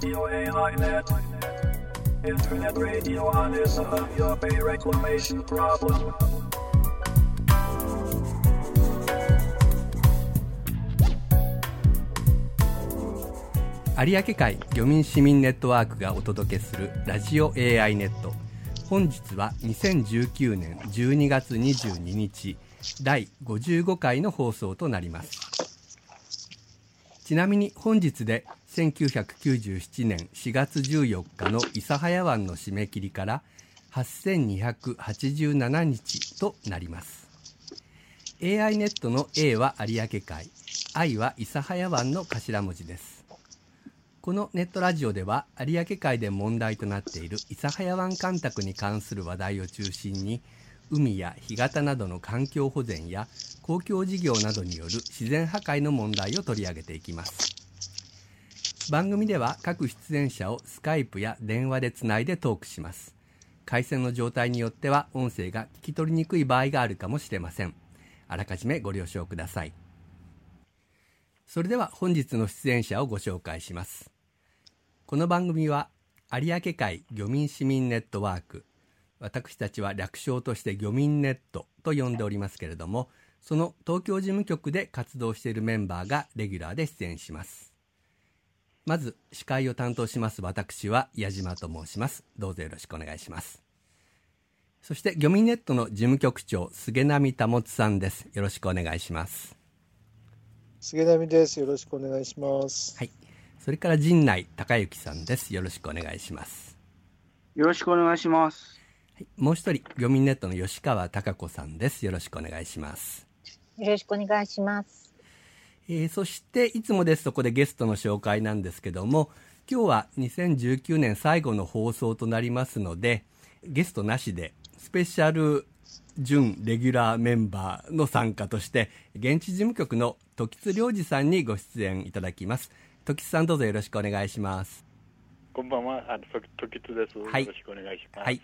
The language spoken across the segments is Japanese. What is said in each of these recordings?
Radio AI-Net. Internet radio on is a your pay reclamation problem. 有明海漁民市民ネットワークがお届けするラジオ AI ネット本日は2019年12月22日第55回の放送となりますちなみに本日で1997年4月14日の諫早湾の締め切りから8287日となります。AI ネットの A は有明海 I は諫早湾の頭文字です。このネットラジオでは有明海で問題となっている諫早湾干拓に関する話題を中心に海や干潟などの環境保全や公共事業などによる自然破壊の問題を取り上げていきます。番組では各出演者をスカイプや電話でつないでトークします。回線の状態によっては音声が聞き取りにくい場合があるかもしれません。あらかじめご了承ください。それでは本日の出演者をご紹介します。この番組は有明海漁民市民ネットワーク。私たちは略称として漁民ネットと呼んでおりますけれどもその東京事務局で活動しているメンバーがレギュラーで出演します。まず司会を担当します私は矢島と申しますどうぞよろしくお願いしますそして漁民ネットの事務局長菅波保さんですよろしくお願いします菅波ですよろしくお願いしますはいそれから陣内孝之さんです。よろしくお願いします。よろしくお願いします。はい、もう一人、漁民ネットの吉川貴子さんです。よろしくお願いします。よろしくお願いします。えー、そしていつもです。そこでゲストの紹介なんですけども、今日は2019年最後の放送となりますので、ゲストなしでスペシャル準レギュラーメンバーの参加として現地事務局の時津良二さんにご出演いただきます。時津さんどうぞよろしくお願いします。こんばんは。あ時津です、はい、よろしくお願いします、はい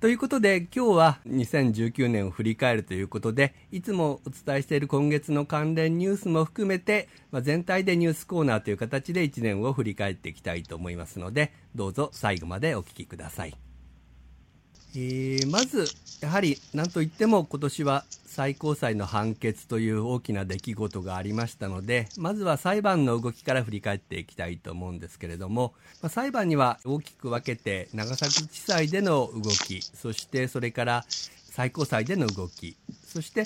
ということで今日は2019年を振り返るということでいつもお伝えしている今月の関連ニュースも含めて、まあ、全体でニュースコーナーという形で1年を振り返っていきたいと思いますのでどうぞ最後までお聞きください。えー、まず、やはり何といっても今年は最高裁の判決という大きな出来事がありましたので、まずは裁判の動きから振り返っていきたいと思うんですけれども、まあ、裁判には大きく分けて長崎地裁での動き、そしてそれから最高裁での動き、そして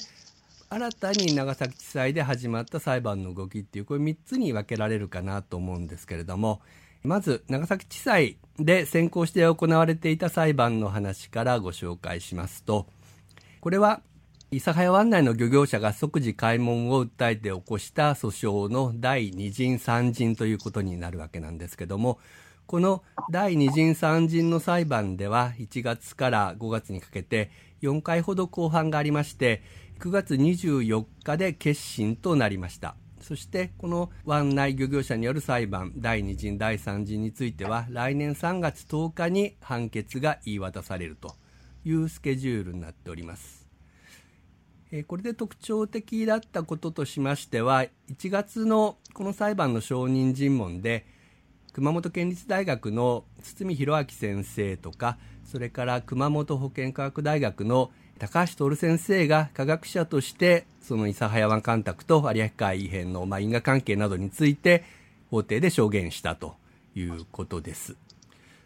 新たに長崎地裁で始まった裁判の動きっていう、これ3つに分けられるかなと思うんですけれども、まず長崎地裁で先行して行われていた裁判の話からご紹介しますとこれは諫早湾内の漁業者が即時開門を訴えて起こした訴訟の第二陣三陣ということになるわけなんですけどもこの第二陣三陣の裁判では1月から5月にかけて4回ほど公判がありまして9月24日で結審となりました。そしてこの湾内漁業者による裁判第2陣第3陣については来年3月10日に判決が言い渡されるというスケジュールになっております。これで特徴的だったこととしましては1月のこの裁判の証人尋問で熊本県立大学の堤弘明先生とかそれから熊本保健科学大学の高橋徹先生が科学者としてその諫早湾干拓と有明海異変の、まあ、因果関係などについて法廷で証言したということです。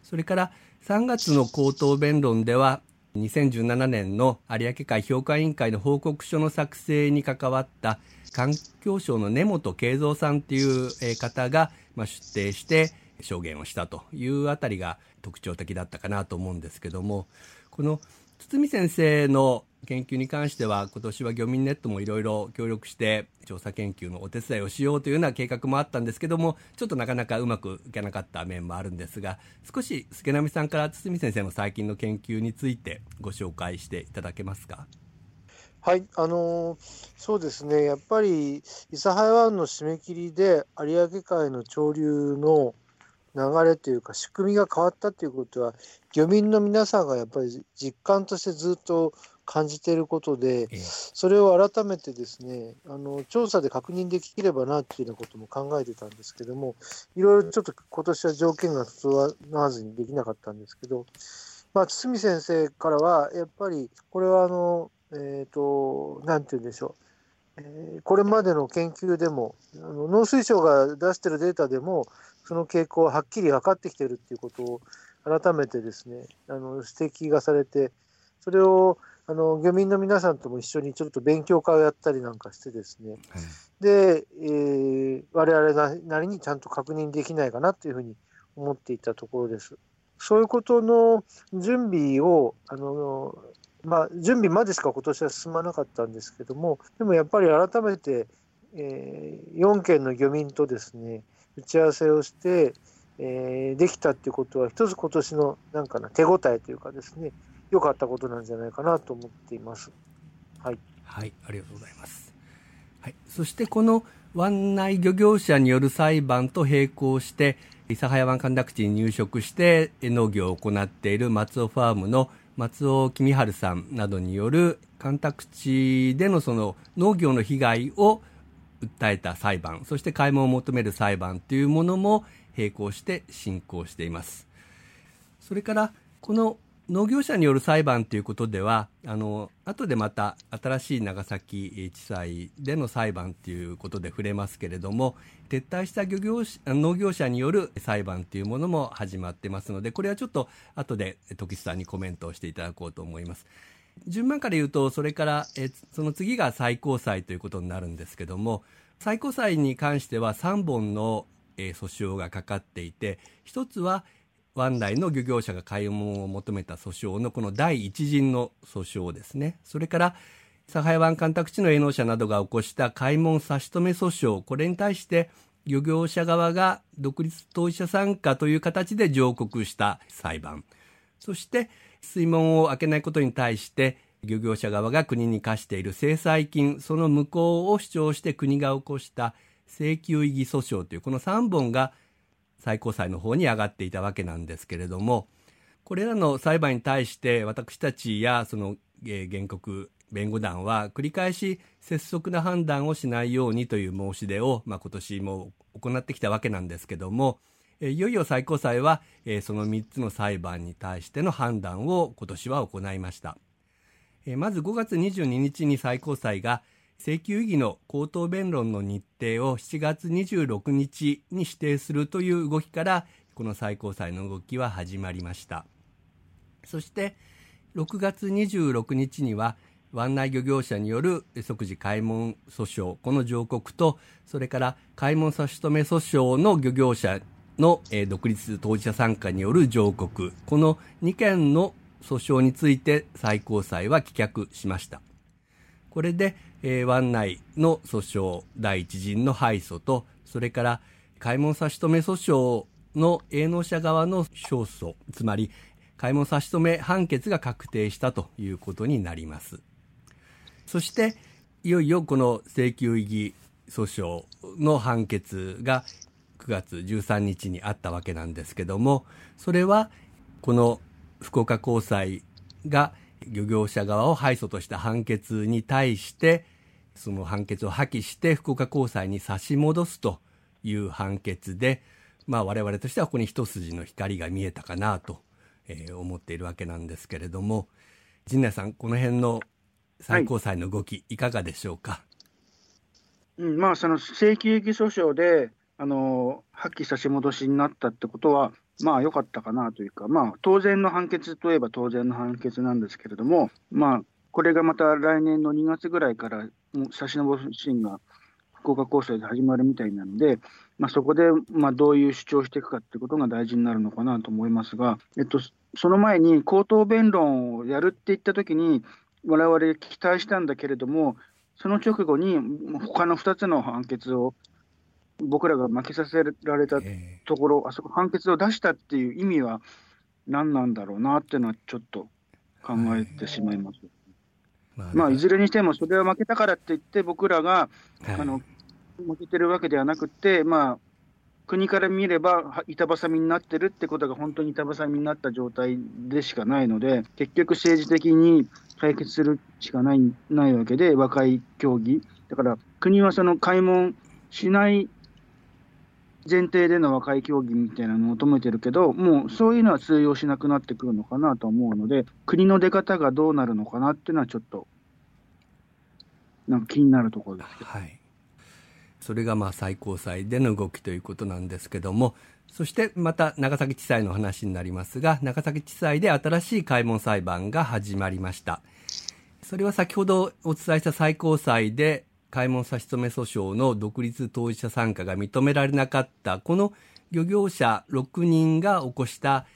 それから3月の口頭弁論では2017年の有明海評価委員会の報告書の作成に関わった環境省の根本慶三さんという方が出廷して証言をしたというあたりが特徴的だったかなと思うんですけどもこの堤先生の研究に関しては今年は漁民ネットもいろいろ協力して調査研究のお手伝いをしようというような計画もあったんですけどもちょっとなかなかうまくいかなかった面もあるんですが少し助波さんから堤先生の最近の研究についてご紹介していただけますか？はい、あの、そうですね、やっぱり諫早湾の締め切りで有明海の潮流の流れというか仕組みが変わったということは漁民の皆さんがやっぱり実感としてずっと感じていることで、それを改めてですねあの調査で確認できればなっていうようなことも考えてたんですけども、いろいろちょっと今年は条件が整わずにできなかったんですけど、まあ、堤先生からは、やっぱりこれはあの、えっ、ー、と、なんて言うんでしょう。えー、これまでの研究でもあの農水省が出しているデータでもその傾向ははっきり分かってきているっていうことを改めてですねあの指摘がされてそれをあの漁民の皆さんとも一緒にちょっと勉強会をやったりなんかしてですね、はい、で、えー、我々なりにちゃんと確認できないかなというふうに思っていたところです。そういうことの準備をあのまあ、準備までしか今年は進まなかったんですけども、でもやっぱり改めて、えー、4県の漁民とですね打ち合わせをして、えー、できたっていうことは、一つ今年のなんかな手応えというかですね、良かったことなんじゃないかなと思っています。はい、はい、ありがとうございます。はい、そしてこの湾内漁業者による裁判と並行して、諫早湾干拓地に入植して農業を行っている松尾ファームの松尾公春さんなどによる干拓地でのその農業の被害を訴えた裁判そして開門を求める裁判というものも並行して進行していますそれからこの農業者による裁判ということではあの後でまた新しい長崎地裁での裁判ということで触れますけれども撤退した漁業農業者による裁判というものも始まってますのでこれはちょっと後で時津さんにコメントをしていただこうと思います。順番から言うとそれからえその次が最高裁ということになるんですけども最高裁に関しては3本の、え訴訟がかかっていて1つは湾内の漁業者が開門を求めた訴訟のこの第一陣の訴訟ですね。それから、サハイ湾干拓地の営農者などが起こした開門差し止め訴訟、これに対して漁業者側が独立当事者参加という形で上告した裁判。そして、水門を開けないことに対して、漁業者側が国に課している制裁金、その無効を主張して国が起こした請求異議訴訟というこの3本が最高裁の方に上がっていたわけなんですけれどもこれらの裁判に対して私たちやその、原告弁護団は繰り返し拙速な判断をしないようにという申し出を、まあ、今年も行ってきたわけなんですけどもいよいよ最高裁は、えその3つの裁判に対しての判断を今年は行いました。まず5月22日に最高裁が請求意義の口頭弁論の日程を7月26日に指定するという動きからこの最高裁の動きは始まりましたそして6月26日には湾内漁業者による即時開門訴訟この上告とそれから開門差し止め訴訟の漁業者の独立当事者参加による上告。この2件の訴訟について最高裁は棄却しました。これで、湾内の訴訟第一陣の敗訴とそれから開門差し止め訴訟の営農者側の勝訴つまり開門差し止め判決が確定したということになります。そしていよいよこの請求異議訴訟の判決が9月13日にあったわけなんですけどもそれはこの福岡高裁が漁業者側を敗訴とした判決に対してその判決を破棄して福岡高裁に差し戻すという判決で、まあ、我々としてはここに一筋の光が見えたかなと、えー、思っているわけなんですけれども陣内さんこの辺の最高裁の動き、はい、いかがでしょうか？うん、まあその請求議訴訟であの破棄差し戻しになったってことはまあ良かったかなというか、まあ、当然の判決といえば当然の判決なんですけれども、まあ、これがまた来年の2月ぐらいから差し伸しが福岡高裁で始まるみたいなので、まあ、そこでまあどういう主張していくかってことが大事になるのかなと思いますが、えっと、その前に口頭弁論をやるって言ったときに、我々期待したんだけれども、その直後に他の2つの判決を僕らが負けさせられたところ、あそこ判決を出したっていう意味は何なんだろうなっていうのはちょっと考えてしまいます。まあ、まあ、いずれにしても、それは負けたからって言って、僕らが、はい、あの負けてるわけではなくて、まあ、国から見れば板挟みになってるってことが本当に板挟みになった状態でしかないので、結局政治的に解決するしかないないわけで、和解協議。だから国はその開門しない前提での和解協議みたいなのを求めてるけど、もうそういうのは通用しなくなってくるのかなと思うので、国の出方がどうなるのかなっていうのはちょっと、なんか気になるところですけど。はいそれがまあ最高裁での動きということなんですけども、そしてまた長崎地裁の話になりますが、長崎地裁で新しい開門裁判が始まりました。それは先ほどお伝えした最高裁で開門差し止め訴訟の独立当事者参加が認められなかったこの漁業者6人が起こした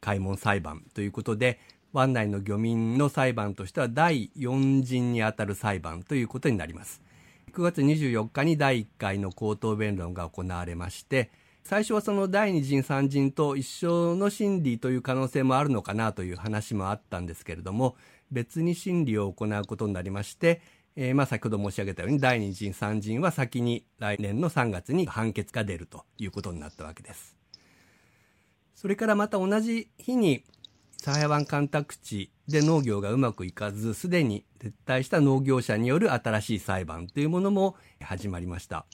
開門裁判ということで湾内の漁民の裁判としては第4陣にあたる裁判ということになります。9月24日に第1回の口頭弁論が行われまして最初はその第2陣3陣と一緒の審理という可能性もあるのかなという話もあったんですけれども別に審理を行うことになりましてえー、まあ先ほど申し上げたように第2陣3陣は先に来年の3月に判決が出るということになったわけです。それからまた同じ日にサハヤ湾干拓地で農業がうまくいかずすでに撤退した農業者による新しい裁判というものも始まりました。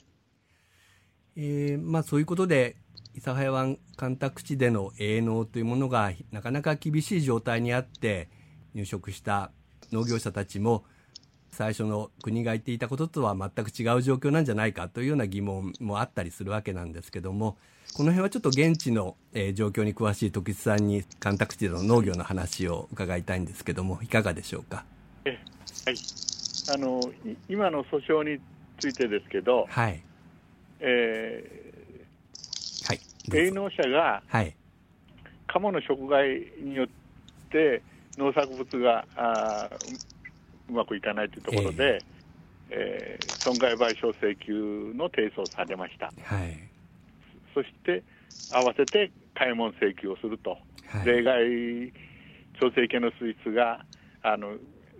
えー、まあそういうことで諫早湾干拓地での営農というものがなかなか厳しい状態にあって入植した農業者たちも最初の国が言っていたこととは全く違う状況なんじゃないかというような疑問もあったりするわけなんですけどもこの辺はちょっと現地の、えー、状況に詳しい時津さんに干拓地での農業の話を伺いたいんですけどもいかがでしょうか？えはい、あの今の訴訟についてですけど、はい。えーはい、営農者が、はい、鴨の食害によって農作物があうまくいかないというところで、えー、えー、損害賠償請求の提訴をされました。はい、そして合わせて開門請求をすると、はい、例外調整系の水質があの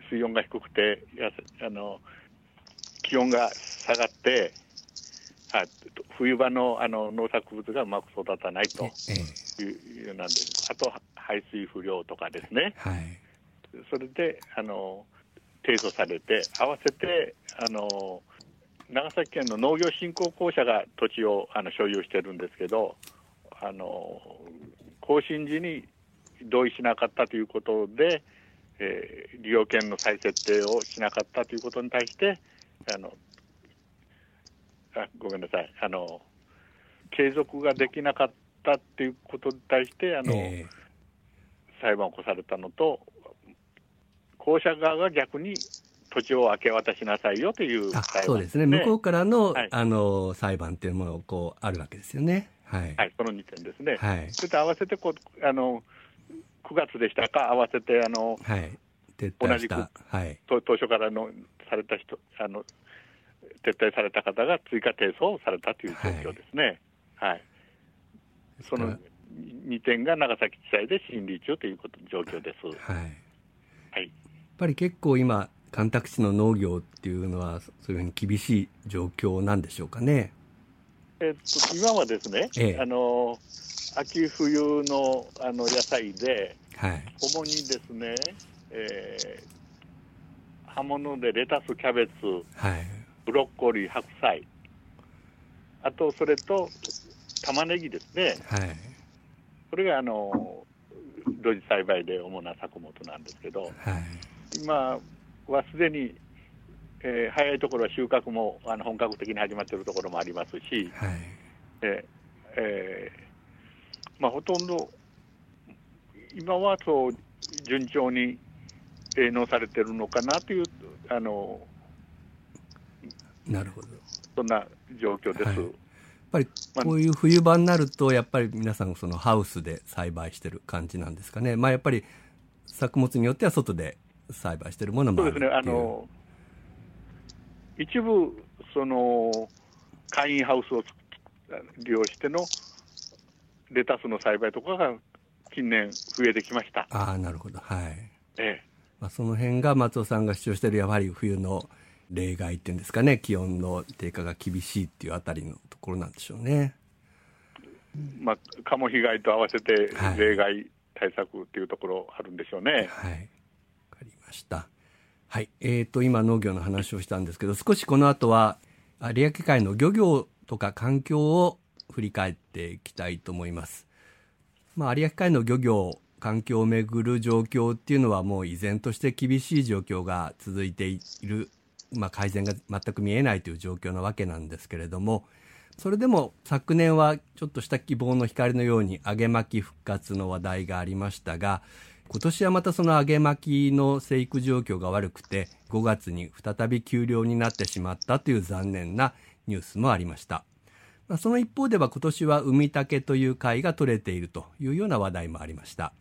水温が低くてやあの気温が下がってあ冬場のあの農作物がうまく育たないというなんです、あと排水不良とかですね、はい、それであの提訴されて、合わせてあの長崎県の農業振興公社が土地をあの所有してるんですけど、あの更新時に同意しなかったということで、えー、利用権の再設定をしなかったということに対して、あのあごめんなさい。あの、継続ができなかったということに対してあの、えー、裁判を起こされたのと、公社側が逆に土地を明け渡しなさいよという裁判、ね、そうですね、向こうからのはい、あの裁判というものがこうあるわけですよね。はい、はい、その2点ですね。はい、それと合わせてこうあの9月でしたか、合わせてあの、はい、同じく、はい、当初からのされた人あの、撤退された方が追加提訴をされたという状況ですね。はい、はい、その2点が長崎地裁で審理中ということ状況です。はい、はいぱり結構今、干拓地の農業っていうのは、そういうふうに厳しい状況なんでしょうかね。えっと、今はですね、ええ、あの秋冬のあの野菜で、はい、主にですね、えー、葉物でレタス、キャベツ、はい、ブロッコリー、白菜、あとそれと玉ねぎですね、はい、これがあの露地栽培で主な作物なんですけど、はい今はすでに、えー、早いところは収穫もあの本格的に始まっているところもありますし、はいええー、まあ、ほとんど今はそう順調に営農されてるのかなというあのなるほどそんな状況です。はいやっぱりこういう冬場になると、やっぱり皆さん、そのハウスで栽培してる感じなんですかね、まあ、やっぱり作物によっては外で栽培しているものもあるそうですね、あの一部、その会員ハウスを利用してのレタスの栽培とかが近年増えてきました。ああ、なるほど。はい。ええ。まあ、その辺が松尾さんが主張しているやはり冬の例外っていうんですかね、気温の低下が厳しいっていうあたりのところなんでしょうね。まあ、カモ被害と合わせてはい例外対策っていうところあるんでしょうね。はい。わかりました。はい。えっ、と、今農業の話をしたんですけど、少しこの後は、有明海の漁業とか環境を振り返っていきたいと思います。まあ、有明海の漁業、環境をめぐる状況っていうのはもう依然として厳しい状況が続いている、まあ、改善が全く見えないという状況なわけなんですけれども、それでも昨年はちょっとした希望の光のように揚げ巻き復活の話題がありましたが、今年はまたその揚げ巻きの生育状況が悪くて、5月に再び休漁になってしまったという残念なニュースもありました。まあ、その一方では今年は海竹という貝が取れているというような話題もありました。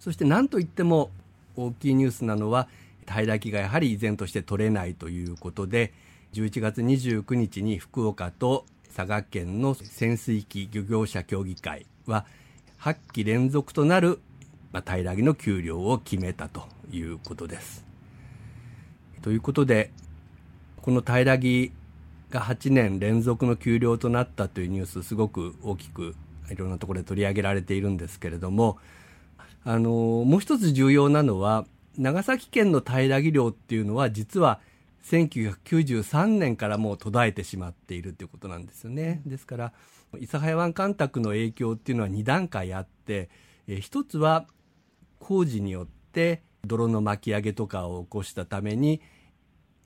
そして何といっても大きいニュースなのは、平木がやはり依然として取れないということで、11月29日に福岡と佐賀県の潜水機漁業者協議会は8期連続となる、まあ、平木の給料を決めたということです。ということで、この平木が8年連続の給料となったというニュース、すごく大きくいろんなところで取り上げられているんですけれども、あの、もう一つ重要なのは、長崎県の平木漁っていうのは実は1993年からもう途絶えてしまっているということなんですよね。ですから、諫早湾干拓の影響っていうのは2段階あって、え一つは工事によって泥の巻き上げとかを起こしたために、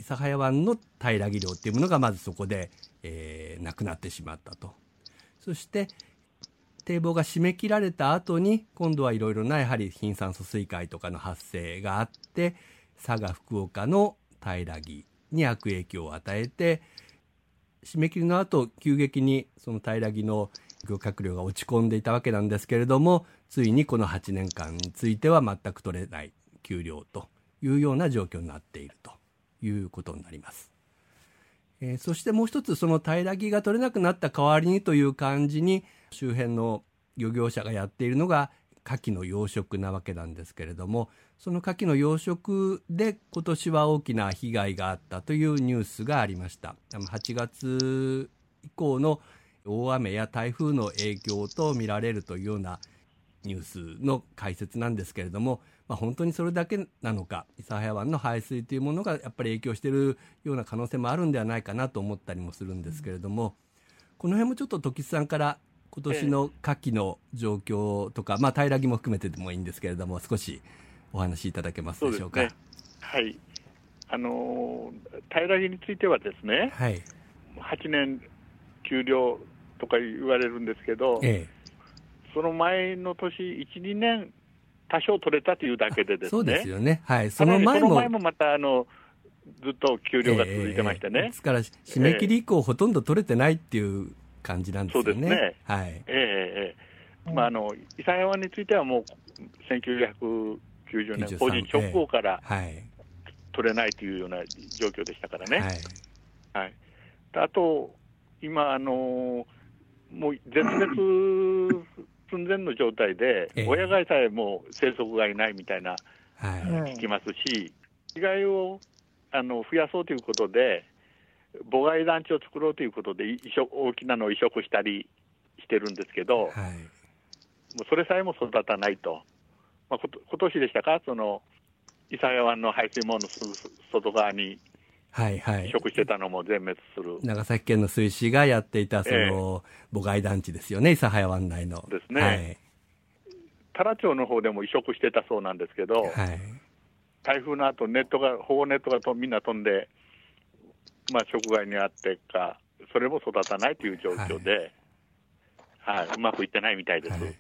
諫早湾の平木漁っていうものがまずそこで、えーなくなってしまったと。そして、堤防が締め切られた後に、今度はいろいろなやはり貧酸疎水害とかの発生があって、佐賀、福岡の平木に悪影響を与えて、締め切りの後、急激にその平木の漁獲量が落ち込んでいたわけなんですけれども、ついにこの8年間については全く取れない給料というような状況になっているということになります。えーそしてもう一つその平木が取れなくなった代わりにという感じに周辺の漁業者がやっているのが牡蠣の養殖なわけなんですけれどもその牡蠣の養殖で今年は大きな被害があったというニュースがありました8月以降の大雨や台風の影響と見られるというようなニュースの解説なんですけれども、まあ、本当にそれだけなのか諫早湾の排水というものがやっぱり影響しているような可能性もあるんではないかなと思ったりもするんですけれども、この辺もちょっと時津さんから今年の牡蠣の状況とか、まあ平木も含めてでもいいんですけれども少しお話しいただけますでしょうか。そうねはい。あのー平木についてはですね、はい。8年休漁とか言われるんですけど、えその前の年、1、2年、多少取れたというだけでえ、ですね、そうですよね。はい。その前も。前もまたあのずっと休漁が続いてましてねええで、すから締め切り以降ほとんど取れてないっていう感じなんですよね。そうですねはい。ええええまあ、あの諫早湾についてはもう1990年、93法人直後からはい。取れないというような状況でしたからね。はい。はい、であと、今、あのもう絶滅寸前の状態でええ、親貝さえもう生息がいないみたいなはい。聞きますし、被害をあの増やそうということで、母貝団地を作ろうということで、移植大きなのを移植したりしてるんですけど、はい。もうそれさえも育たないと、まあ、こと今年でしたか、その諫早湾の排水門のすぐ外側にはい。はい。移植してたのも全滅する。長崎県の水師がやっていた、その、母貝団地ですよね、諫早湾内の。ですねはい。太良町の方でも移植してたそうなんですけど、はい。台風の後ネットが、保護ネットがとみんな飛んで、まあ、食害にあってか、それも育たないという状況で、はい、うまくいってないみたいです。はい。やっ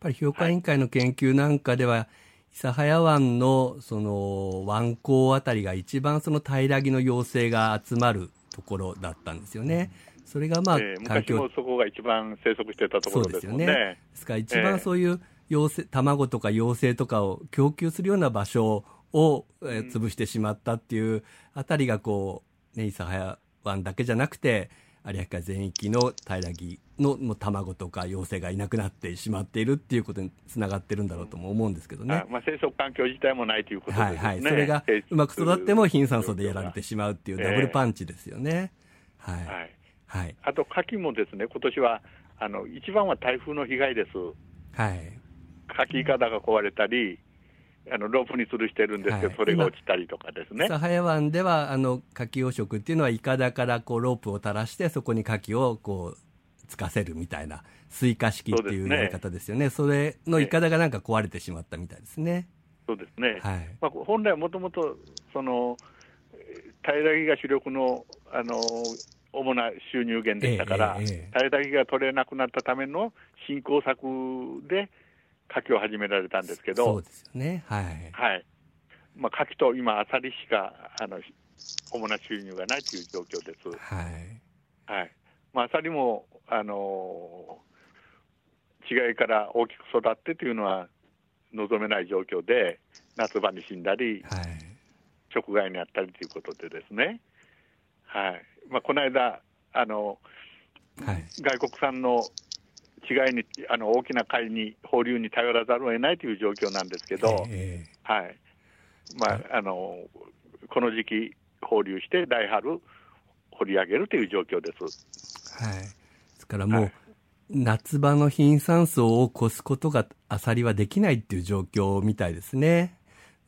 ぱり評価委員会の研究なんかでは、諫早湾のその湾口あたりが一番その平木の幼生が集まるところだったんですよね。それがまあえー環境。昔もそこが一番生息してたところですね。そうですよですから一番そういう幼生、卵とか幼生とかを供給するような場所を、えー潰してしまったっていうあたりがこう、ね、諫早湾だけじゃなくて、有明海全域の平木のもう卵とか幼生がいなくなってしまっているっていうことにつながってるんだろうとも思うんですけどね。あまあ、生息環境自体もないということですね。はいはい。それが生うまく育っても貧酸素でやられてしまうっていうええダブルパンチですよね。はい。はい。はい。あと、牡蠣もですね、今年は、あの一番は台風の被害です。はい。かきいかだが壊れたり、あのロープに吊るしてるんですけど、はいそれが落ちたりとかですね。諫早湾では、あの、牡蠣養殖っていうのは、イカダからこう、ロープを垂らして、そこに牡蠣をこう、つかせるみたいな、水化式っていうやり方ですよね。それのイカダがなんか壊れてしまったみたいですね。そうですね。はい。まあ、本来はもともと、その、えー平木が主力の、あの、主な収入源でしたから、平木が取れなくなったための振興策で、牡蠣を始められたんですけどそう、ですよね。はい。はい。まあ、牡蠣と今、アサリしか、あの、主な収入がないという状況です。はい。はい。まあ、アサリも、あの違いから大きく育ってというのは望めない状況で、夏場に死んだり、はい。食害にあったりということでですね、はい。まあ、この間、あの、はい。外国産の違いに、あの、大きな貝に、放流に頼らざるを得ないという状況なんですけど、えはい。まあ、あの、この時期放流して、来春掘り上げるという状況です。えはい。ですからもう、はい夏場の貧酸素を越すことがアサリはできないっていう状況みたいですね。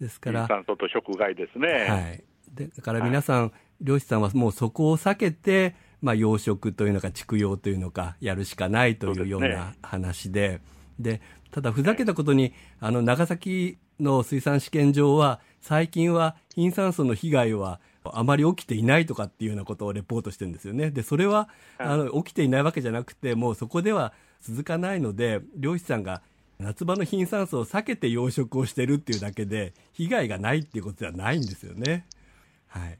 ですから、酸素と食害ですね。はい。でだから皆さん、漁師さんはもうそこを避けて、まあ養殖というのか畜養というのかやるしかないというような話で、で、ただふざけたことに、あの長崎の水産試験場は最近は貧酸素の被害はあまり起きていないとかっていうようなことをレポートしてるんですよね。で、それは、はいあの、起きていないわけじゃなくて、もうそこでは続かないので、漁師さんが夏場の貧酸素を避けて養殖をしてるっていうだけで、被害がないっていうことではないんですよね。はい。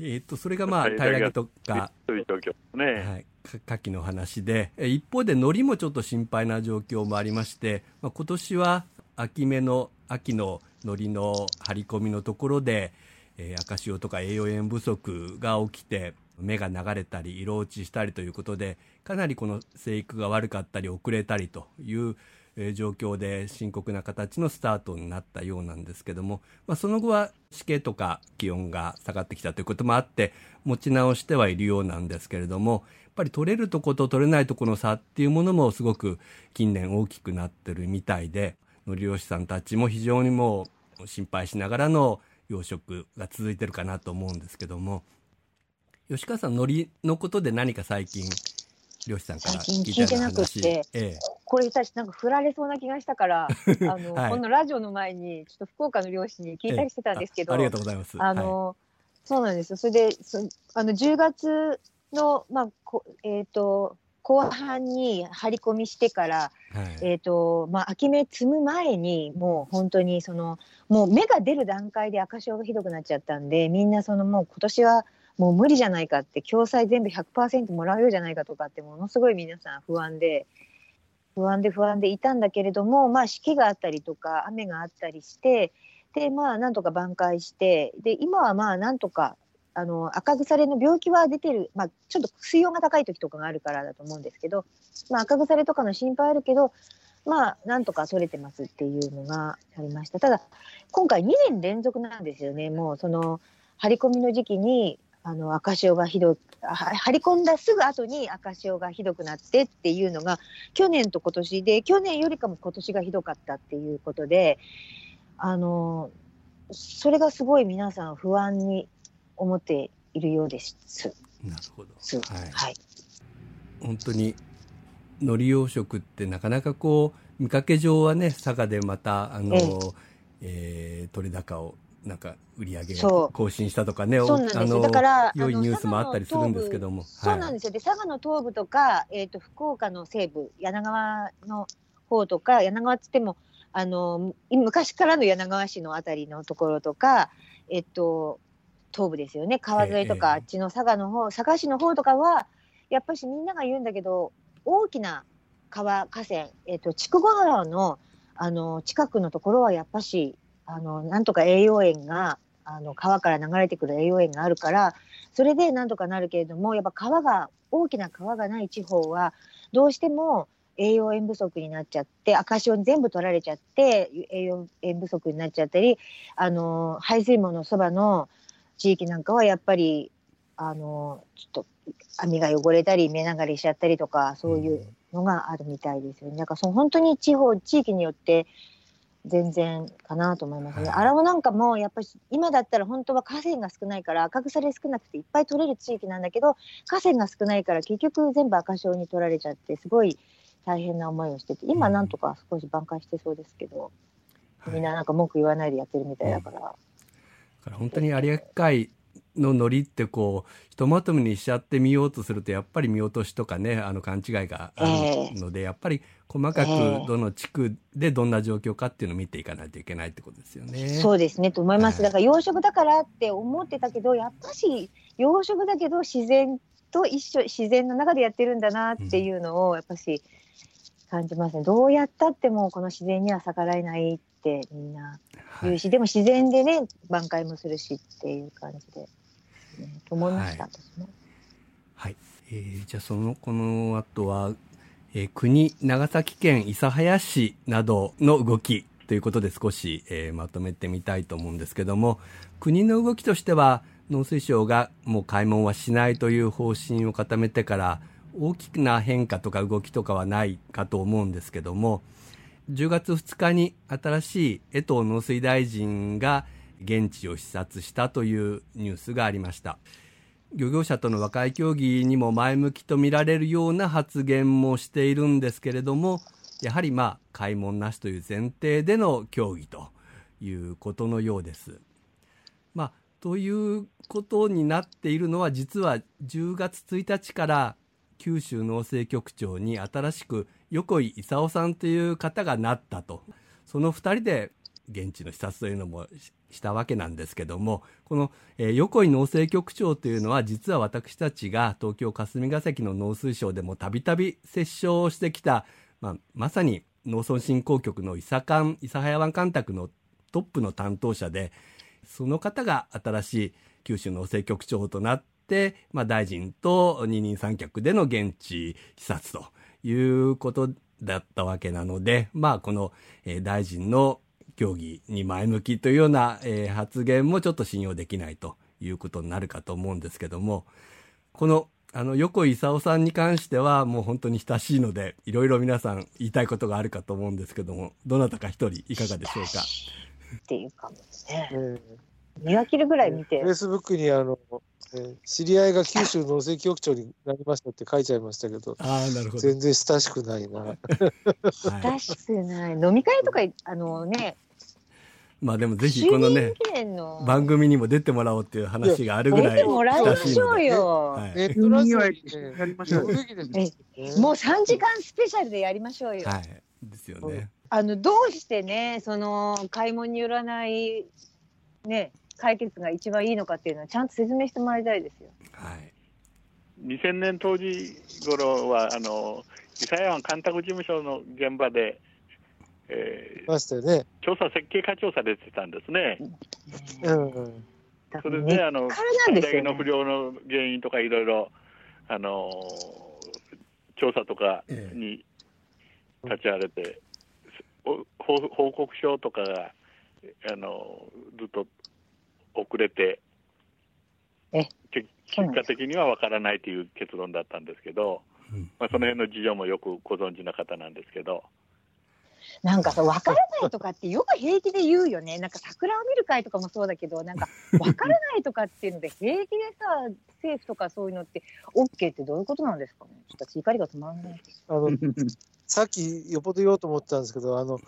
えっ、と、それがまあ、平らげとか、そういう状況ですね。はい、か牡蠣の話で、え一方で海苔もちょっと心配な状況もありまして、まあ、今年は秋目の秋の海苔の張り込みのところで、えー赤潮とか栄養塩不足が起きて、芽が流れたり、色落ちしたりということで、かなりこの生育が悪かったり、遅れたりという、状況で深刻な形のスタートになったようなんですけども、まあ、その後は湿気とか気温が下がってきたということもあって、持ち直してはいるようなんですけれども、やっぱり取れるとこと取れないとこの差っていうものもすごく近年大きくなってるみたいで、海苔漁師さんたちも非常にもう心配しながらの養殖が続いてるかなと思うんですけども、吉川さん、海苔のことで何か最近、漁師さんから最近聞いてなくてええ。これ私なんか振られそうな気がしたから、あの、はい。このラジオの前にちょっと福岡の漁師に聞いたりしてたんですけど、あありがとうございます。あの、そうなんですよ。それで、そあの10月のまあこえっ、と後半に張り込みしてから、はい、はいえっ、とまあ秋芽摘む前にもう本当にそのもう芽が出る段階で赤潮がひどくなっちゃったんで、みんなそのもう今年はもう無理じゃないかって共済全部100%もらうようじゃないかとかってものすごい皆さん不安で。不安で不安でいたんだけれども、まあ、湿気があったりとか雨があったりしてで、まあ、なんとか挽回してで今はまあなんとかあの赤腐れの病気は出てる、まあ、ちょっと水温が高い時とかがあるからだと思うんですけど、まあ、赤腐れとかの心配あるけど、まあ、なんとか取れてますっていうのがありました。ただ今回2年連続なんですよね。もうその張り込みの時期にあの赤潮がひど張り込んだすぐ後に赤潮がひどくなってっていうのが去年と今年で去年よりかも今年がひどかったっていうことであのそれがすごい皆さん不安に思っているようです。なるほど。すはいはい、本当に海苔養殖ってなかなかこう見かけ上はね佐賀でまたあの、ええー取れ高をなんか売り上げそう。更新したとかねそうなんですよ。あのだから良いニュースもあったりするんですけども。そうなんですよ。で、佐賀の東部とか、えっ、と、福岡の西部、柳川の方とか、柳川っつっても、あの、い昔からの柳川市のあたりのところとか、えっ、と、東部ですよね。川沿いとか、ええあっちの佐賀の方、佐賀市の方とかは、やっぱしみんなが言うんだけど、大きな川、河川、えっ、と、筑後川の、あの、近くのところはやっぱし、あの、なんとか栄養塩が、あの、川から流れてくる栄養塩があるから、それでなんとかなるけれども、やっぱ川が、大きな川がない地方は、どうしても栄養塩不足になっちゃって、赤潮に全部取られちゃって、栄養塩不足になっちゃったり、あの、排水門のそばの地域なんかはやっぱり、あのちょっと網が汚れたり目流れしちゃったりとかそういうのがあるみたいですよね。だかその本当に地方地域によって全然かなと思いますね。はい荒尾なんかもやっぱり今だったら本当は河川が少ないから赤腐れ少なくていっぱい取れる地域なんだけど河川が少ないから結局全部赤潮に取られちゃってすごい大変な思いをしてて今なんとか少し挽回してそうですけど、はいみんななんか文句言わないでやってるみたいだから。だから本当に有明海のノリってこうひとまとめにしちゃってみようとするとやっぱり見落としとかねあの勘違いがあるので、やっぱり細かくええ。どの地区でどんな状況かっていうのを見ていかないといけないってことですよね。そうですねと思います。はい。だから養殖だからって思ってたけど、やっぱし養殖だけど自然と一緒自然の中でやってるんだなっていうのをやっぱし感じますね。どうやったってもこの自然には逆らえないってみんな。はい。言うし、でも自然でね挽回もするしっていう感じで、ね、と思いました、はい。私も。はい、えーじゃあそのこの後は、えー国長崎県諫早市などの動きということで少し、えーまとめてみたいと思うんですけども国の動きとしては農水省がもう開門はしないという方針を固めてから大きな変化とか動きとかはないかと思うんですけども10月2日に新しい江藤農水大臣が現地を視察したというニュースがありました。漁業者との和解協議にも前向きと見られるような発言もしているんですけれどもやはりまあ開門なしという前提での協議ということのようです。まあ、ということになっているのは実は10月1日から九州農政局長に新しく横井勲さんという方がなったとその2人で現地の視察というのもしたわけなんですけどもこの、えー横井農政局長というのは実は私たちが東京霞が関の農水省でもたびたび折衝してきた、まあ、まさに農村振興局の伊佐館諫早湾干拓のトップの担当者でその方が新しい九州農政局長となって、まあ、大臣と二人三脚での現地視察ということだったわけなので、まあ、この、えー大臣の協議に前向きというような、えー発言もちょっと信用できないということになるかと思うんですけども、このあの横井勲さんに関してはもう本当に親しいのでいろいろ皆さん言いたいことがあるかと思うんですけどもどなたか一人いかがでしょうか？っていうかもね。えー見分けるぐらい見て。フェイスブックにあの、えー知り合いが九州農政局長になりましたって書いちゃいましたけど、ああなるほど、全然親しくないな。はい。親しくない。飲み会とかあのねまあでもぜひこのね番組にも出てもらおうっていう話があるぐ出らいてもらいましょう親しいのでよ。はい。ネットラジオにねやりましょうもう3時間スペシャルでやりましょうよ。はい。ですよね。あのどうしてねその開門によらないね解決が一番いいのかっていうのはちゃんと説明してもらいたいですよ。はい。2000年当時頃はあの伊佐山干拓事務所の現場で、えーましたよね。調査設計課長されてたんですね。うんうん。だそれからねであのねの不良の原因とかいろいろあの調査とかに立ち会われて、お報報告書とかがあのずっと遅れてえ結果的には分からないという結論だったんですけど、うんまあ、その辺の事情もよくご存知の方なんですけど。なんかさ分からないとかってよく平気で言うよねなんか桜を見る会とかもそうだけどなんか 分からないとかっていうので平気でさ政府とかそういうのって OK ってどういうことなんですかね？ちょっと私怒りが止まらないです。あの、さっきよっぽど言おうと思ってたんですけど、あの、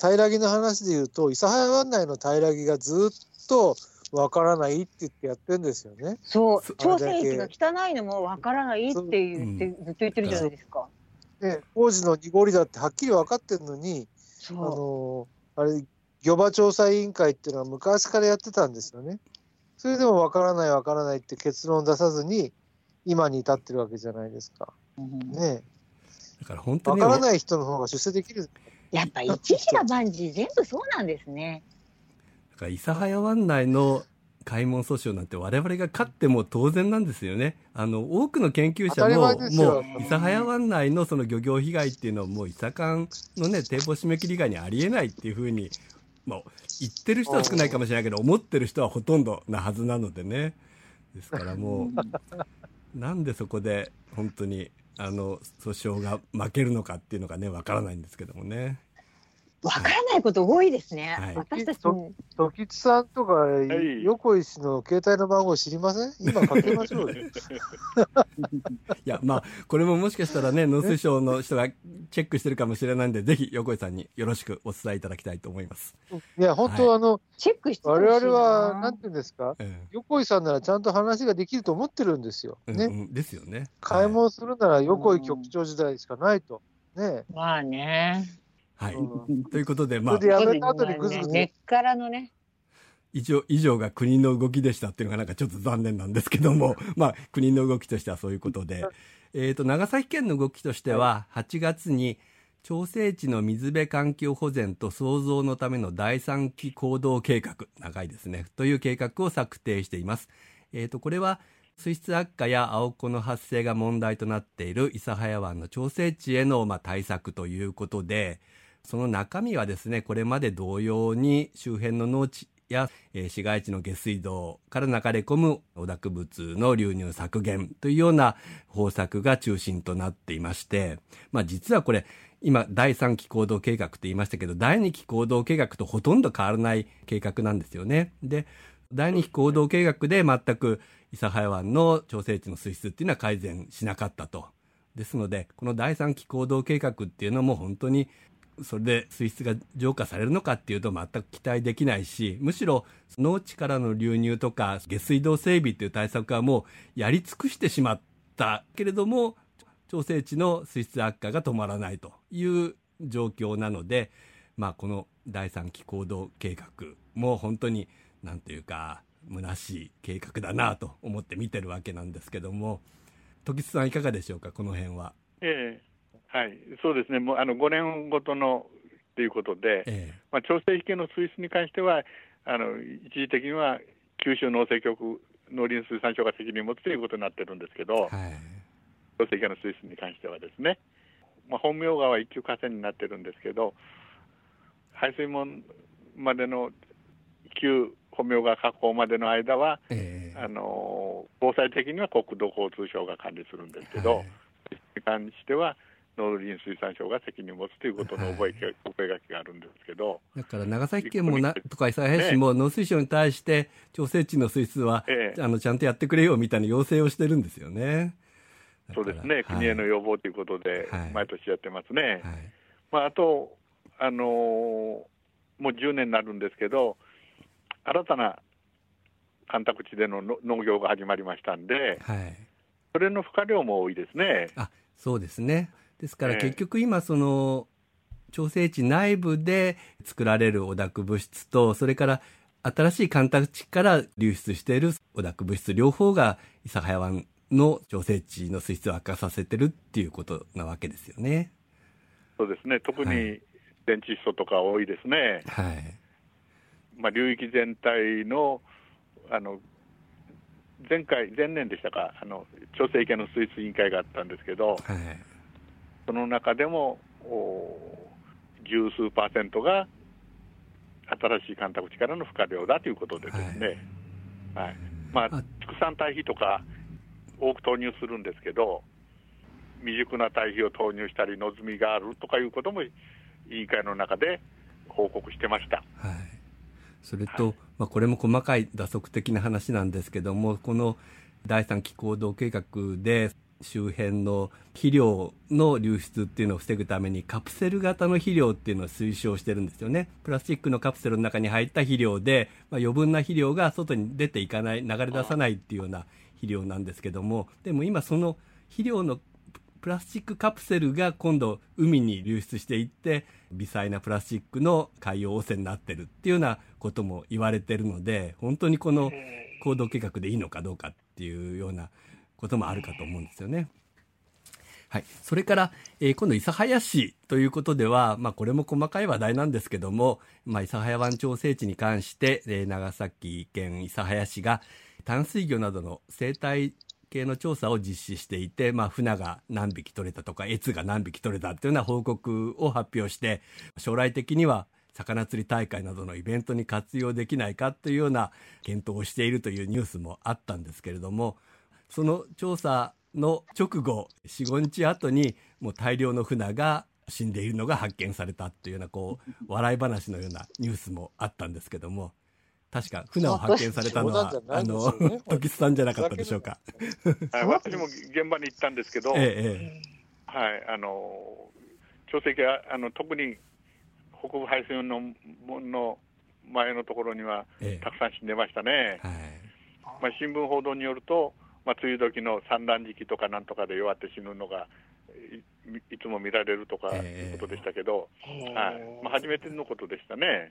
平木の話で言うと、諫早湾内の平木がずっとわからないって言ってやってるんですよね。そうそ朝鮮域が汚いのも分からないって言って、うんずっと言ってるじゃないですか。ね、工事の濁りだってはっきり分かってるのに、あそのあれ、漁場調査委員会っていうのは昔からやってたんですよね。それでも分からない分からないって結論を出さずに、今に至ってるわけじゃないですか。う、うんねだから本当に分からない人の方が出世できる。やっぱ一時が万事全部そうなんですね。だから諫早湾内の開門訴訟なんて我々が勝っても当然なんですよね。あの多くの研究者ももう諫早湾内のその漁業被害っていうのはもう伊佐館のね堤防締め切り以外にありえないっていうふうにもう言ってる人は少ないかもしれないけど思ってる人はほとんどなはずなのでね。ですからもうなんでそこで本当にあの訴訟が負けるのかっていうのがねわからないんですけどもね。わからないこと多いですね。はい私たちとも。時津さんとか、い横井氏の携帯の番号知りません？今かけましょうよ。いや、まあ、これももしかしたらね、農水省の人がチェックしてるかもしれないんで、ぜひ横井さんによろしくお伝えいただきたいと思います。いや、本当、あの、チェックして我々は、なんていうんですか、え横井さんならちゃんと話ができると思ってるんですよ。ね。えうんうんですよね。買い物するなら横井局長時代しかないと。ね。まあね。はい。うんということで、まあそれで、やめた後にぐずぐず。根っからのね。以上、以上が国の動きでしたっていうのがなんかちょっと残念なんですけども、まあ、国の動きとしてはそういうことで、えっ、と、長崎県の動きとしては、8月に、調整地の水辺環境保全と創造のための第三期行動計画、長いですね、という計画を策定しています。えっ、と、これは、水質悪化や青子の発生が問題となっている諫早湾の調整地への、まあ、対策ということで、その中身はですね、これまで同様に周辺の農地や、え市街地の下水道から流れ込む汚濁物の流入削減というような方策が中心となっていまして、まあ実はこれ、今第3期行動計画って言いましたけど、第2期行動計画とほとんど変わらない計画なんですよね。で、第2期行動計画で全く諫早湾の調整地の水質っていうのは改善しなかったと。ですので、この第3期行動計画っていうのも本当にそれで水質が浄化されるのかっていうと全く期待できないし、むしろ農地からの流入とか下水道整備っていう対策はもうやり尽くしてしまったけれども、調整地の水質悪化が止まらないという状況なので、まあこの第3期行動計画も本当になんていうか、虚しい計画だなと思って見てるわけなんですけども、時津さんいかがでしょうか、この辺は。ええはい、そうですね、もうあの5年ごとのということで、えまあ、調整費系の水質に関しては、あの一時的には九州農政局、農林水産省が責任を持つということになってるんですけどえ、はい。調整系の水質に関してはですね、まあ、本名川は一級河川になってるんですけど、排水門までの一級本名川河口までの間は、ええ。あの防災的には国土交通省が管理するんですけど、はい。に関しては農林水産省が責任を持つということの覚え,、覚書きがあるんですけど、だから長崎県もなとか諫早市も農水省に対して調整地の水質は、ええ。あのちゃんとやってくれよみたいな要請をしてるんどですよね。そうですね、国への要望ということではい、毎年やってますね。はい。まあ、あと、あのーもう10年になるんですけど、新たな干拓地でのの農業が始まりましたんで、はい、それの負荷量も多いですね。あそうですね。ですからええ結局今その調整地内部で作られる汚濁物質とそれから新しい干拓地から流出している汚濁物質両方が諫早湾の調整地の水質を悪化させてるっていうことなわけですよね。そうですね、特はに電池素とか多いですね。はい。まあ、流域全体のあの前回、前年でしたか、あの調整系の水質委員会があったんですけど、はい。その中でもお十数パーセントが新しい干拓地からの負荷量だということでですね、はい。まああ、畜産堆肥とか多く投入するんですけど、未熟な堆肥を投入したり、野積みがあるとかいうことも委員会の中で報告してました。はい、それと、まあ、これも細かい打足的な話なんですけどもこの第三期行動計画で周辺の肥料の流出っていうのを防ぐためにカプセル型の肥料っていうのを推奨してるんですよね。プラスチックのカプセルの中に入った肥料で、まあ、余分な肥料が外に出ていかない流れ出さないっていうような肥料なんですけどもでも今その肥料のプラスチックカプセルが今度海に流出していって微細なプラスチックの海洋汚染になってるっていうようなことも言われてるので本当にこの行動計画でいいのかどうかっていうようなこともあるかと思うんですよね。はい。それから、えー今度、諫早市ということでは、まあ、これも細かい話題なんですけども、まあ、諫早湾調整地に関して、えー長崎県諫早市が淡水魚などの生態系の調査を実施していて、まあ、船が何匹取れたとか、越が何匹取れたっていうような報告を発表して、将来的には魚釣り大会などのイベントに活用できないかというような検討をしているというニュースもあったんですけれどもその調査の直後45日後にもう大量の船が死んでいるのが発見されたっていうようなこう笑い話のようなニュースもあったんですけども確か船を発見されたのは、あの時津さんじゃなかったでしょうか。はい、私も現場に行ったんですけど、ええ、はい、あの潮石はあの特に北部配線の門の前のところには、たくさん死んでましたね。はいまあ、新聞報道によると、まあ、梅雨時の産卵時期とかなんとかで弱って死ぬのがいいつも見られるとかいうことでしたけど、えー、はいまあ、初めてのことでしたね。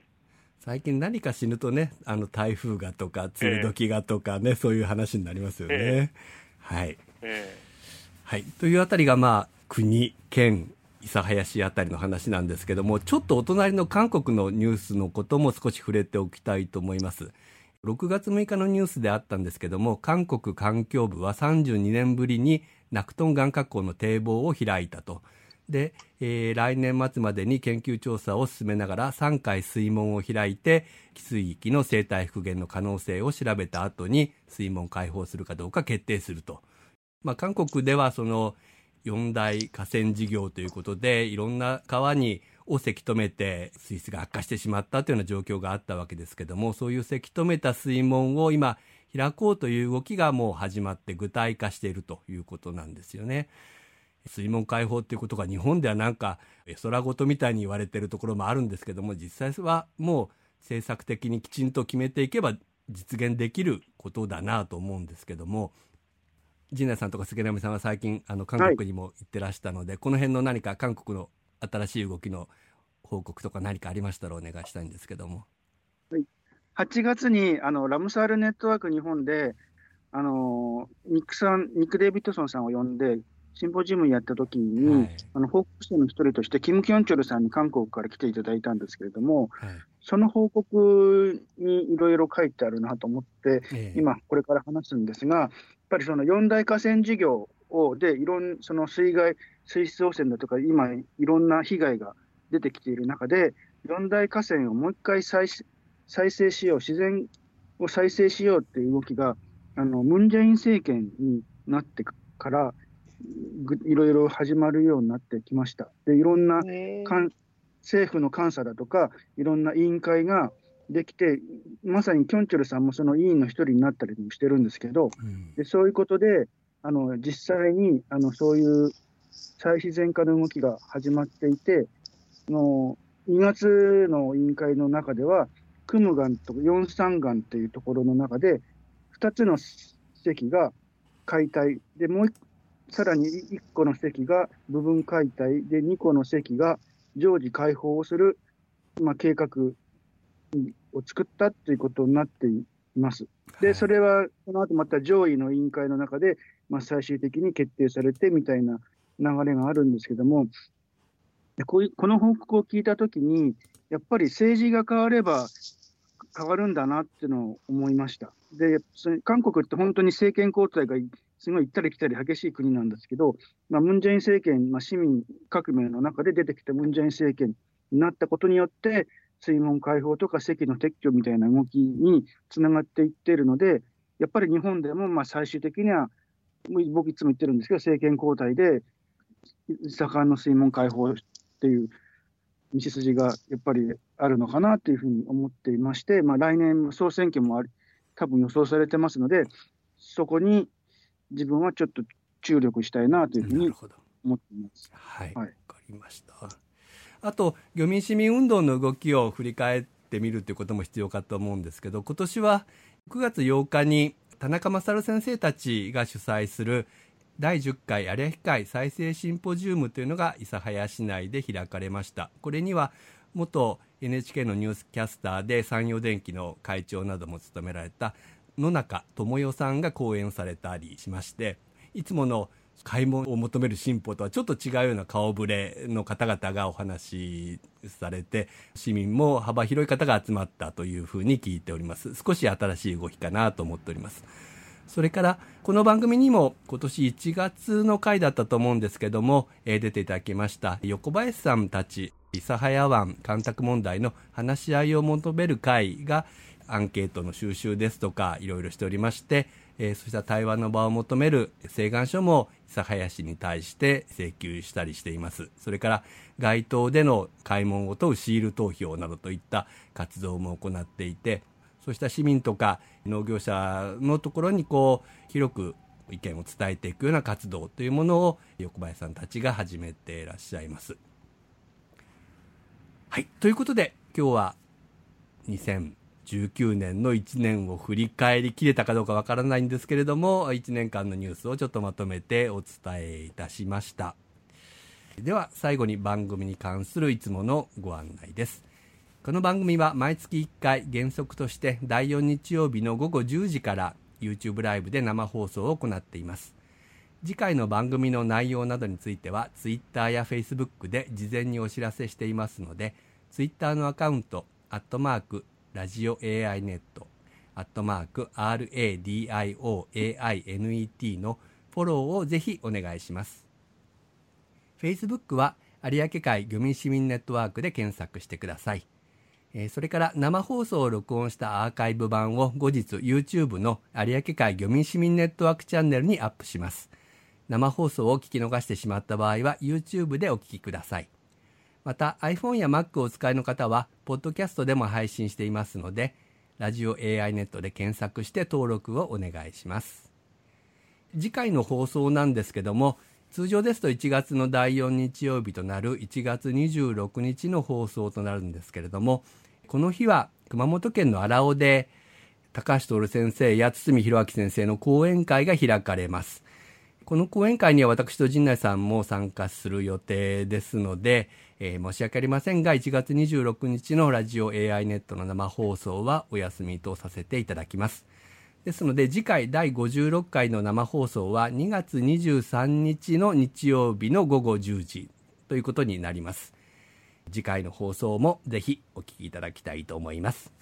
最近何か死ぬとね、あの台風がとか、梅雨時がとかね、えー、そういう話になりますよね。えー、はい、えー。はい。というあたりが、まあ、国、県、諫早市あたりの話なんですけども、ちょっとお隣の韓国のニュースのことも少し触れておきたいと思います。6月6日のニュースであったんですけども、韓国環境部は32年ぶりにナクトン岩角港の堤防を開いたと。で、えー、来年末までに研究調査を進めながら3回水門を開いて汽水域の生態復元の可能性を調べた後に水門開放するかどうか決定すると。まあ、韓国ではその四大河川事業ということでいろんな川にをせき止めて水質が悪化してしまったというような状況があったわけですけどもそういうせき止めた水門を今開こうという動きがもう始まって具体化しているということなんですよね。水門開放っていうことが日本ではなんか空事みたいに言われてるところもあるんですけども実際はもう政策的にきちんと決めていけば実現できることだなと思うんですけども陣内さんとか杉並さんは最近あの韓国にも行ってらしたので、はい、この辺の何か韓国の新しい動きの報告とか何かありましたらお願いしたいんですけども。はい、8月にあのラムサールネットワーク日本であのニックさんニック・デイビッドソンさんを呼んでシンポジウムやった時に、はい、あの報告者の一人として、キム・キョンチョルさんに韓国から来ていただいたんですけれども、はい、その報告にいろいろ書いてあるなと思って、えー、今、これから話すんですが、やっぱりその四大河川事業をで、いろんその水害、水質汚染だとか、今、いろんな被害が出てきている中で、四大河川をもう一回再再生しよう、自然を再生しようっていう動きが、あのムン・ジェイン政権になってから、いろいろ始まるようになってきました。でいろんな政府の監査だとか、いろんな委員会ができて、まさにキョンチョルさんもその委員の一人になったりもしてるんですけど、うん、でそういうことで、あの実際にあのそういう再自然化の動きが始まっていて、の2月の委員会の中では、クムガンとヨンサンガンというところの中で、2つの席が解体で、もうさらに1個の席が部分解体で、2個の席が常時開放をする、まあ、計画を作ったということになっています。で、それはこの後また上位の委員会の中で、まあ、最終的に決定されてみたいな流れがあるんですけども、こういうこの報告を聞いたときに、やっぱり政治が変われば変わるんだなっていうのを思いました。で、韓国って本当に政権交代がすごい行ったり来たり激しい国なんですけど、まあ、ムン・ジェイン政権、まあ、市民革命の中で出てきたムン・ジェイン政権になったことによって、水門開放とか席の撤去みたいな動きにつながっていっているので、やっぱり日本でもまあ最終的には、僕いつも言ってるんですけど、政権交代で盛んの水門開放っていう道筋がやっぱりあるのかなというふうに思っていまして、まあ、来年総選挙もあり多分予想されてますので、そこに自分はちょっと注力したいなというふうに思っています。はい、わ、はい、かりました。あと、漁民市民運動の動きを振り返ってみるということも必要かと思うんですけど、今年は9月8日に田中勝先生たちが主催する第10回有明海再生シンポジウムというのが諫早市内で開かれました。これには元 NHK のニュースキャスターで山陽電機の会長なども務められた野中智代さんが講演されたりしましていつもの買い物を求める進歩とはちょっと違うような顔ぶれの方々がお話しされて市民も幅広い方が集まったというふうに聞いております少し新しい動きかなと思っておりますそれからこの番組にも今年1月の回だったと思うんですけども、えー、出ていただきました横林さんたち諫早湾干拓問題の話し合いを求める会がアンケートの収集ですとかいろいろしておりまして、えー、そうした対話の場を求める請願書も諫早市に対して請求したりしています。それから街頭での開門を問うシール投票などといった活動も行っていてそうした市民とか農業者のところにこう広く意見を伝えていくような活動というものを横林さんたちが始めていらっしゃいます。はい。ということで、今日は2019年の1年を振り返りきれたかどうかわからないんですけれども、1年間のニュースをちょっとまとめてお伝えいたしました。では、最後に番組に関するいつものご案内です。この番組は毎月1回原則として第4日曜日の午後10時から YouTube ライブで生放送を行っています。次回の番組の内容などについては Twitter や Facebook で事前にお知らせしていますので Twitter のアカウントアットマークラジオ AI ネットアットマーク RADIOAINET のフォローをぜひお願いします。Facebook は有明海漁民市民ネットワークで検索してください。えそれから生放送を録音したアーカイブ版を後日 YouTube の有明海漁民市民ネットワークチャンネルにアップします。生放送を聞き逃してしまった場合は YouTube でお聞きください。また iPhone や Mac をお使いの方は、ポッドキャストでも配信していますので、ラジオ AI ネットで検索して登録をお願いします。次回の放送なんですけども、通常ですと1月の第4日曜日となる1月26日の放送となるんですけれども、この日は熊本県の荒尾で高橋徹先生や堤弘明先生の講演会が開かれます。この講演会には私と陣内さんも参加する予定ですので、えー、申し訳ありませんが、1月26日のラジオ AI ネットの生放送はお休みとさせていただきます。ですので次回第56回の生放送は2月23日の日曜日の午後10時ということになります。次回の放送もぜひお聞きいただきたいと思います。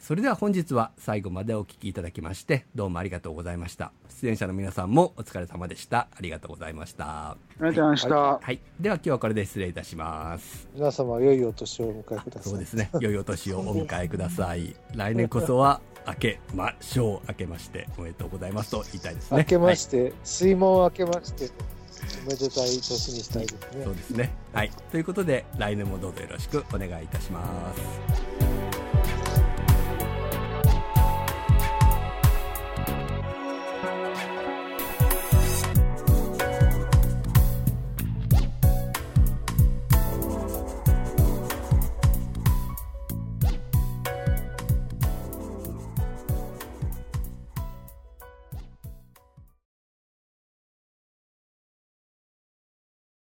それでは本日は最後までお聞きいただきましてどうもありがとうございました。出演者の皆さんもお疲れ様でした。ありがとうございました。ありがとうございました、はい、はい、では今日はこれで失礼いたします。皆様良いお年をお迎えください。そうですね。良いお年をお迎えください。来年こそは明けましょう。明けましておめでとうございますと言いたいですね。明けまして、はい、水門明けましておめでたい年にしたいですね。そうですね。はい。ということで、来年もどうぞよろしくお願いいたします。